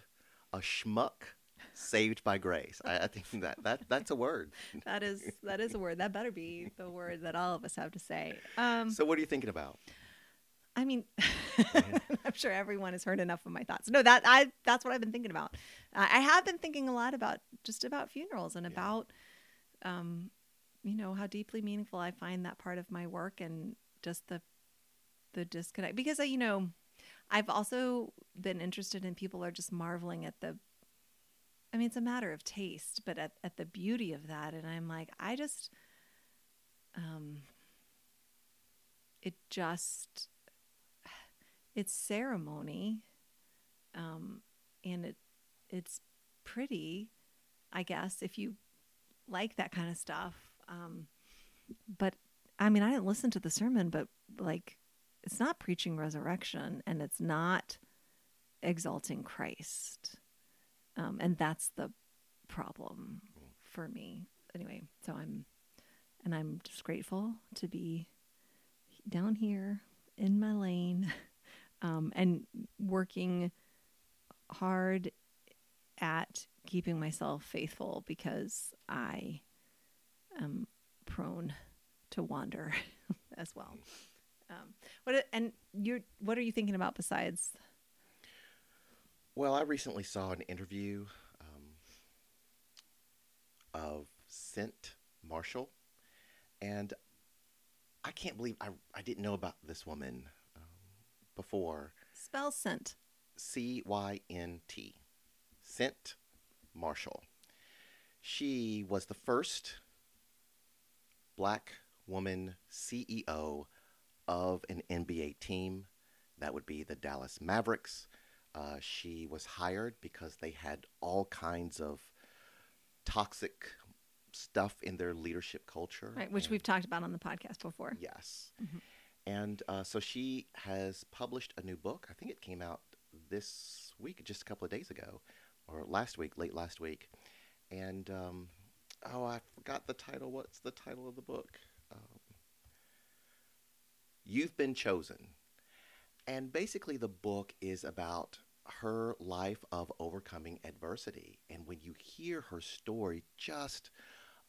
"A Schmuck Saved by Grace." I, I think that, that that's a word.
That is that is a word. That better be the word that all of us have to say. Um,
So, what are you thinking about?
I mean, I'm sure everyone has heard enough of my thoughts. No, that I that's what I've been thinking about. Uh, I have been thinking a lot about just about funerals and about um, you know, how deeply meaningful I find that part of my work and just the the disconnect because I, you know, I've also been interested in people are just marveling at the I mean, it's a matter of taste, but at, at the beauty of that. And I'm like, I just, um, it just, it's ceremony. Um, and it, it's pretty, I guess, if you like that kind of stuff. Um, but I mean, I didn't listen to the sermon, but like, it's not preaching resurrection and it's not exalting Christ. Um, and that's the problem for me. Anyway, so I'm, and I'm just grateful to be down here in my lane um, and working hard at keeping myself faithful because I am prone to wander as well. Um, what and you're what are you thinking about besides
Well, I recently saw an interview um, of Cynt Marshall, and I can't believe I, I didn't know about this woman um, before.
spell Cynt?
C Y N T. Cynt Marshall. She was the first black woman CEO of an NBA team. That would be the Dallas Mavericks. Uh, she was hired because they had all kinds of toxic stuff in their leadership culture.
Right, which
and-
we've talked about on the podcast before.
Yes.
Mhm.
And uh, so she has published a new book. I think it came out this week, just a couple of days ago, or last week, late last week. And um, oh, I forgot the title. What's the title of the book? Um, You've Been Chosen. And basically, the book is about her life of overcoming adversity. And when you hear her story, just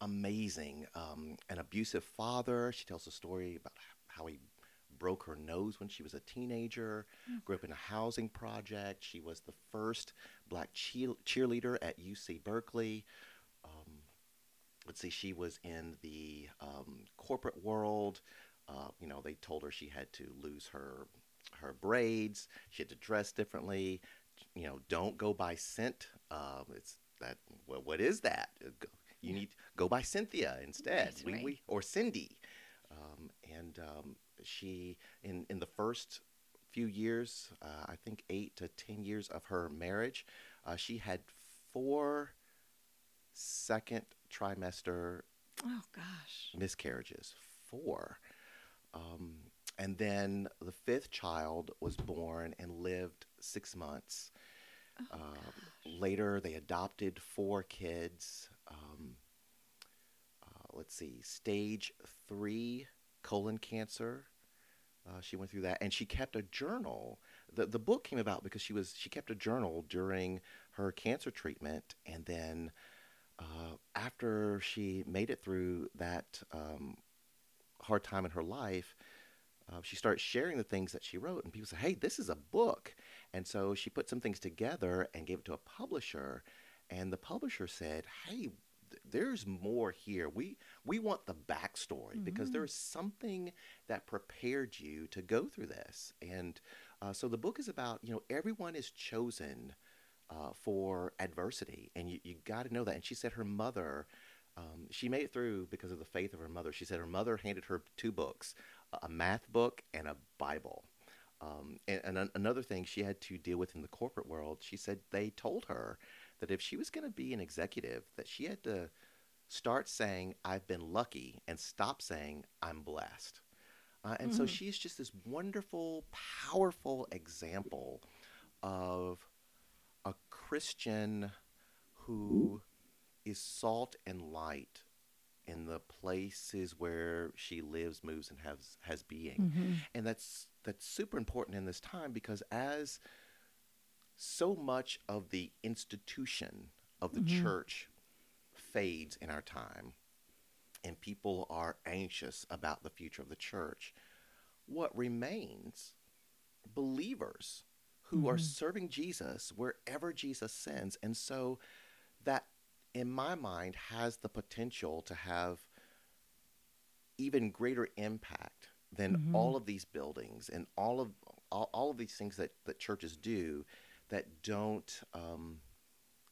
amazing. Um, an abusive father. She tells a story about how he broke her nose when she was a teenager, grew up in a housing project. She was the first black cheer- cheerleader at UC Berkeley. Let's see, she was in the um, corporate world. Uh, you know, they told her she had to lose her her braids. She had to dress differently. You know, don't go by Cynt. Um, it's that. Well, what is that? Uh, You need go by Cynthia instead.
Right,
we,
right.
we or Cindy. Um, and um, she in in the first few years, uh, I think eight to ten years of her marriage, uh, she had four second trimester
Oh gosh.
miscarriages. Four. Um, and then the fifth child was born and lived six months.
Oh,
Uh, later, they adopted four kids. Um, uh, let's see, stage three colon cancer. Uh, she went through that, and she kept a journal. the The book came about because she was she kept a journal during her cancer treatment, and then uh, after she made it through that um, hard time in her life, uh, she started sharing the things that she wrote, and people said, "Hey, this is a book." And so she put some things together and gave it to a publisher, and the publisher said, "Hey, th- there's more here. We we want the backstory because there is something that prepared you to go through this." And uh, so the book is about you know everyone is chosen uh, for adversity, and you you got to know that. And she said her mother. Um, she made it through because of the faith of her mother. She said her mother handed her two books, a- math book and a Bible. Um, and, and an- another thing she had to deal with in the corporate world, she said they told her that if she was going to be an executive, that she had to start saying "I've been lucky" and stop saying "I'm blessed." Uh, and so
Mhm.
she's just this wonderful, powerful example of Christian who is salt and light in the places where she lives, moves, and has has being
Mhm.
and that's that's super important in this time because as so much of the institution of the
Mhm.
church fades in our time and people are anxious about the future of the church what remains believers who are
Mhm.
serving Jesus wherever Jesus sends and so that in my mind has the potential to have even greater impact than
Mhm.
all of these buildings and all of all, all of these things that, that churches do that don't um,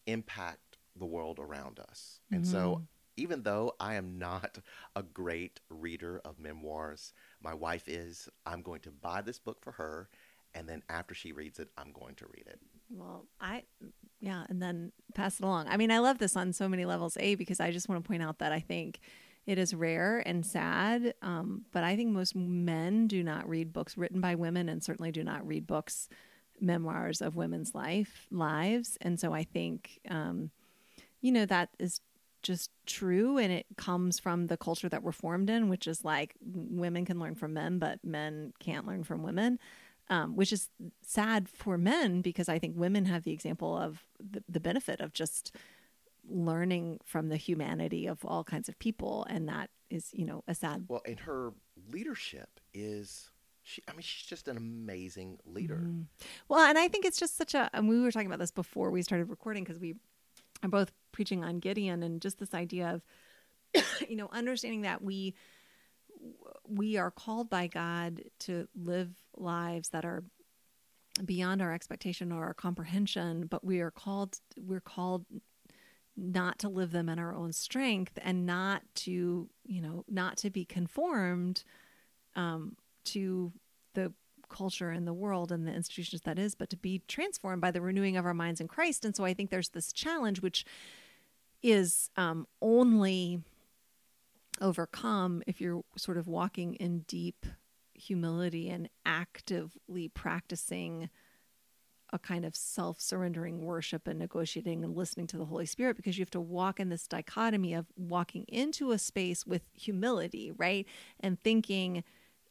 impact the world around us. And so,
Mhm.
even though I am not a great reader of memoirs, my wife is. I'm going to buy this book for her, and then after she reads it, I'm going to read it.
Well, I, yeah, and then pass it along. I mean, I love this on so many levels. A, because I just want to point out that I think it is rare and sad, um, but I think most men do not read books written by women and certainly do not read books, memoirs of women's life lives. And so I think, um, you know, that is just true and it comes from the culture that we're formed in which is like women can learn from men but men can't learn from women um, which is sad for men because I think women have the example of the, the benefit of just learning from the humanity of all kinds of people, and that is, you know, a sad.
Well, and her leadership is. She, I mean, she's just an amazing leader.
Mhm. Well, and I think it's just such a. And we were talking about this before we started recording because we are both preaching on Gideon and just this idea of, you know, understanding that we we are called by God to live lives that are beyond our expectation or our comprehension, but we are called we're called not to live them in our own strength and not to, you know, not to be conformed um, to the culture and the world and the institutions that is, but to be transformed by the renewing of our minds in Christ. And so I think there's this challenge, which is um, only overcome if you're sort of walking in deep humility and actively practicing a kind of self surrendering worship and negotiating and listening to the Holy Spirit because you have to walk in this dichotomy of walking into a space with humility, right? And thinking,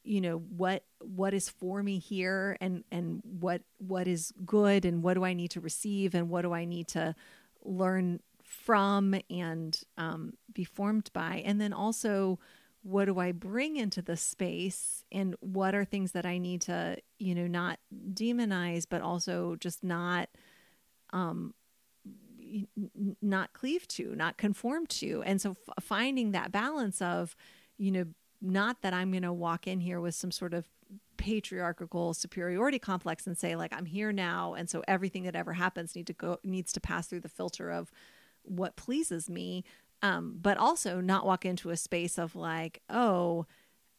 you know, what what is for me here and and what what is good and what do I need to receive and what do I need to learn from and um, be formed by and then also what do I bring into the space and what are things that I need to, you know, not demonize, but also just not, um, not cleave to, not conform to. And so f- finding that balance of, you know, not that I'm going to walk in here with some sort of patriarchal superiority complex and say like I'm here now and so everything that ever happens need to go needs to pass through the filter of what pleases me um, but also not walk into a space of like, oh,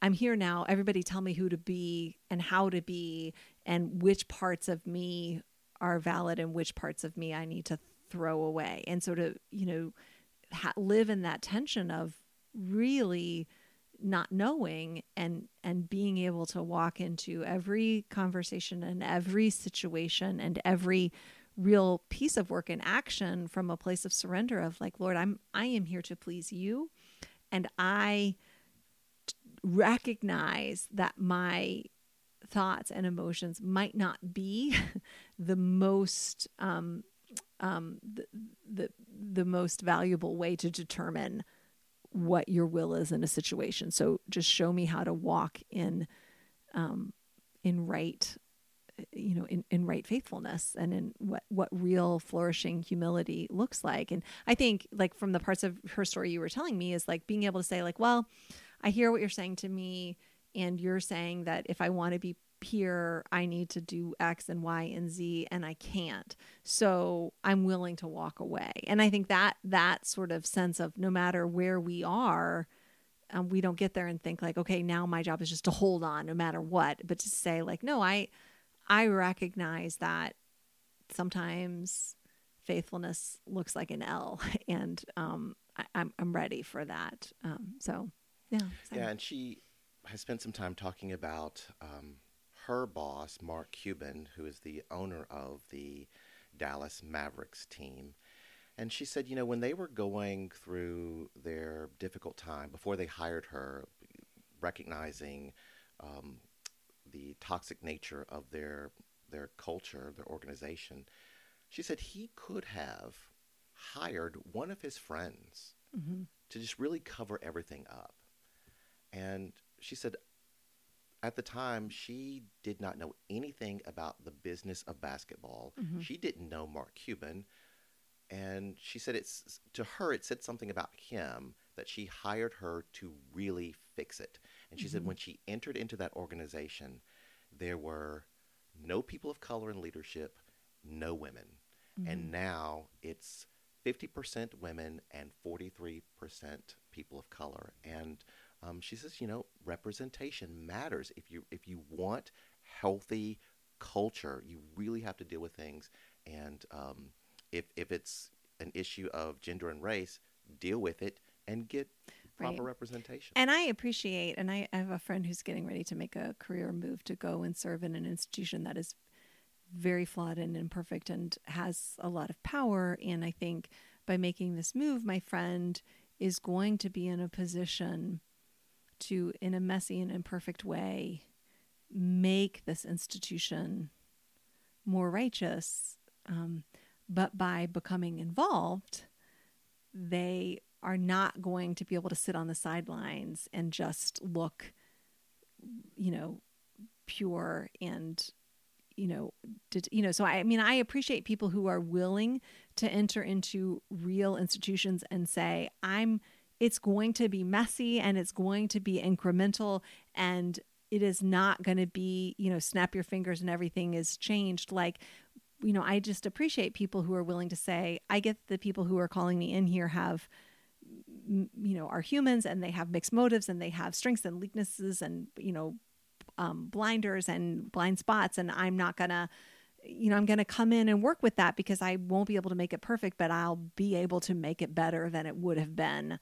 I'm here now. Everybody tell me who to be and how to be and which parts of me are valid and which parts of me I need to throw away. And so to, you know, ha- live in that tension of really not knowing and and being able to walk into every conversation and every situation and every real piece of work in action from a place of surrender of like lord i'm i am here to please you and i recognize that my thoughts and emotions might not be the most um um the, the the most valuable way to determine what your will is in a situation. So just show me how to walk in um in right you know in, in right faithfulness and in what what real flourishing humility looks like. And i think like from the parts of her story you were telling me is like being able to say like well i hear what you're saying to me and you're saying that if i want to be here i need to do x and y and z and i can't. So i'm willing to walk away. And i think that that sort of sense of no matter where we are um, we don't get there and think like okay now my job is just to hold on no matter what but to say like no i I recognize that sometimes faithfulness looks like an L, and um, I, I'm I'm ready for that. Um, so, yeah,
Yeah, and she has spent some time talking about um, her boss, Mark Cuban, who is the owner of the Dallas Mavericks team. And she said, you know, when they were going through their difficult time before they hired her, recognizing um, the toxic nature of their their culture, their organization, she said he could have hired one of his friends
Mhm.
to just really cover everything up. And she said at the time she did not know anything about the business of basketball.
Mhm.
She didn't know Mark Cuban. And she said it's to her it said something about him that she hired her to really fix it. And she said
Mhm.
when she entered into that organization, there were no people of color in leadership, no women.
Mm-hmm.
And now it's 50% women and 43% people of color. And um, she says, you know, representation matters. If you if you want healthy culture, you really have to deal with things. And um, if if it's an issue of gender and race, deal with it and get proper
Right.
representation.
And I appreciate, and I, I have a friend who's getting ready to make a career move to go and serve in an institution that is very flawed and imperfect and has a lot of power. And I think by making this move, my friend is going to be in a position to, in a messy and imperfect way, make this institution more righteous. Um, but by becoming involved, they are not going to be able to sit on the sidelines and just look, you know, pure and, you know, did, you know. So I, mean, I appreciate people who are willing to enter into real institutions and say, "I'm." It's going to be messy and it's going to be incremental and it is not going to be, you know, snap your fingers and everything is changed. Like you know, I just appreciate people who are willing to say, I get the people who are calling me in here have, you know, are humans and they have mixed motives and they have strengths and weaknesses and, you know, um, blinders and blind spots. And I'm not to, you know, I'm to come in and work with that because I won't be able to make it perfect, but I'll be able to make it better than it would have been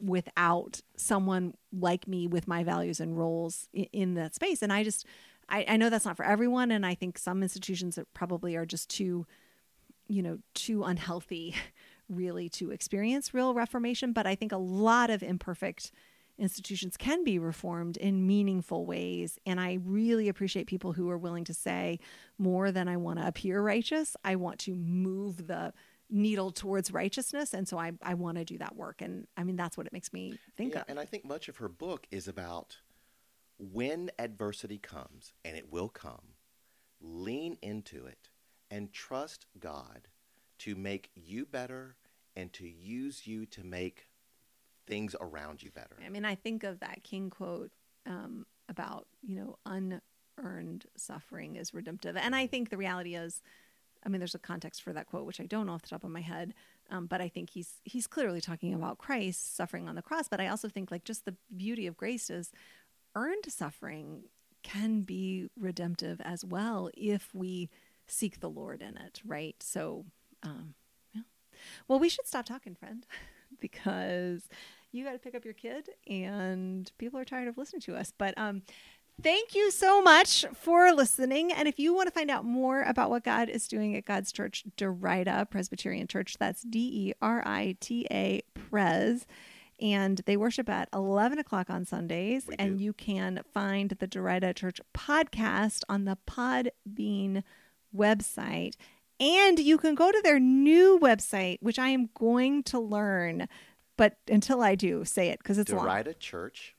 without someone like me with my values and roles in, in that space. And I just, I, I know that's not for everyone. And I think some institutions that probably are just too, you know, too unhealthy really to experience real reformation. But I think a lot of imperfect institutions can be reformed in meaningful ways. And I really appreciate people who are willing to say, more than I want to appear righteous, I want to move the needle towards righteousness. And so I, I want to do that work. And I mean, that's what it makes me think
yeah,
of.
and I think much of her book is about when adversity comes, and it will come, lean into it and trust God to make you better and to use you to make things around you better.
I mean, I think of that King quote um, about, you know, unearned suffering is redemptive. And I think the reality is, I mean, there's a context for that quote, which I don't know off the top of my head. Um, but I think he's he's clearly talking about Christ suffering on the cross. But I also think like just the beauty of grace is earned suffering can be redemptive as well if we seek the Lord in it, right? So, um, yeah. Well, we should stop talking, friend, because you got to pick up your kid, and people are tired of listening to us. But um, thank you so much for listening. And if you want to find out more about what God is doing at God's Church, Derita Presbyterian Church, that's D E R I T A Pres. And they worship at 11 o'clock on Sundays.
We
and
do.
you can find the Derita Church podcast on the Podbean website. And you can go to their new website, which I am going to learn. But until I do, say it because it's long.
Derita Church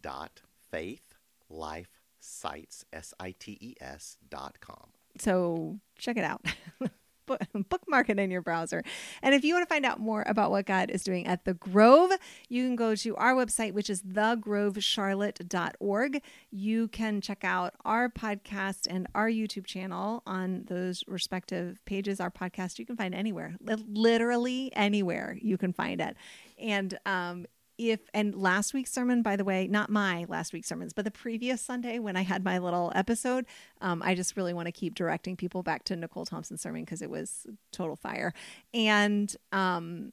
dot faith life sites s i t e s dot com.
So check it out. Book- Bookmark it in your browser. And if you want to find out more about what God is doing at The Grove, you can go to our website, which is thegrovecharlotte.org. You can check out our podcast and our YouTube channel on those respective pages. Our podcast you can find anywhere, literally anywhere you can find it. And um, if and last week's sermon by the way not my last week's sermons but the previous sunday when i had my little episode um, i just really want to keep directing people back to nicole thompson's sermon because it was total fire and um,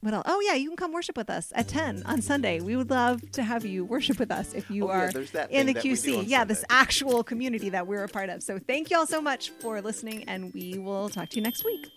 what else? Oh yeah, you can come worship with us at ten on Sunday. We would love to have you worship with us if you
Oh,
are
that
in the QC. Yeah, this actual community that we're a part of. So thank you all so much for listening, and we will talk to you next week.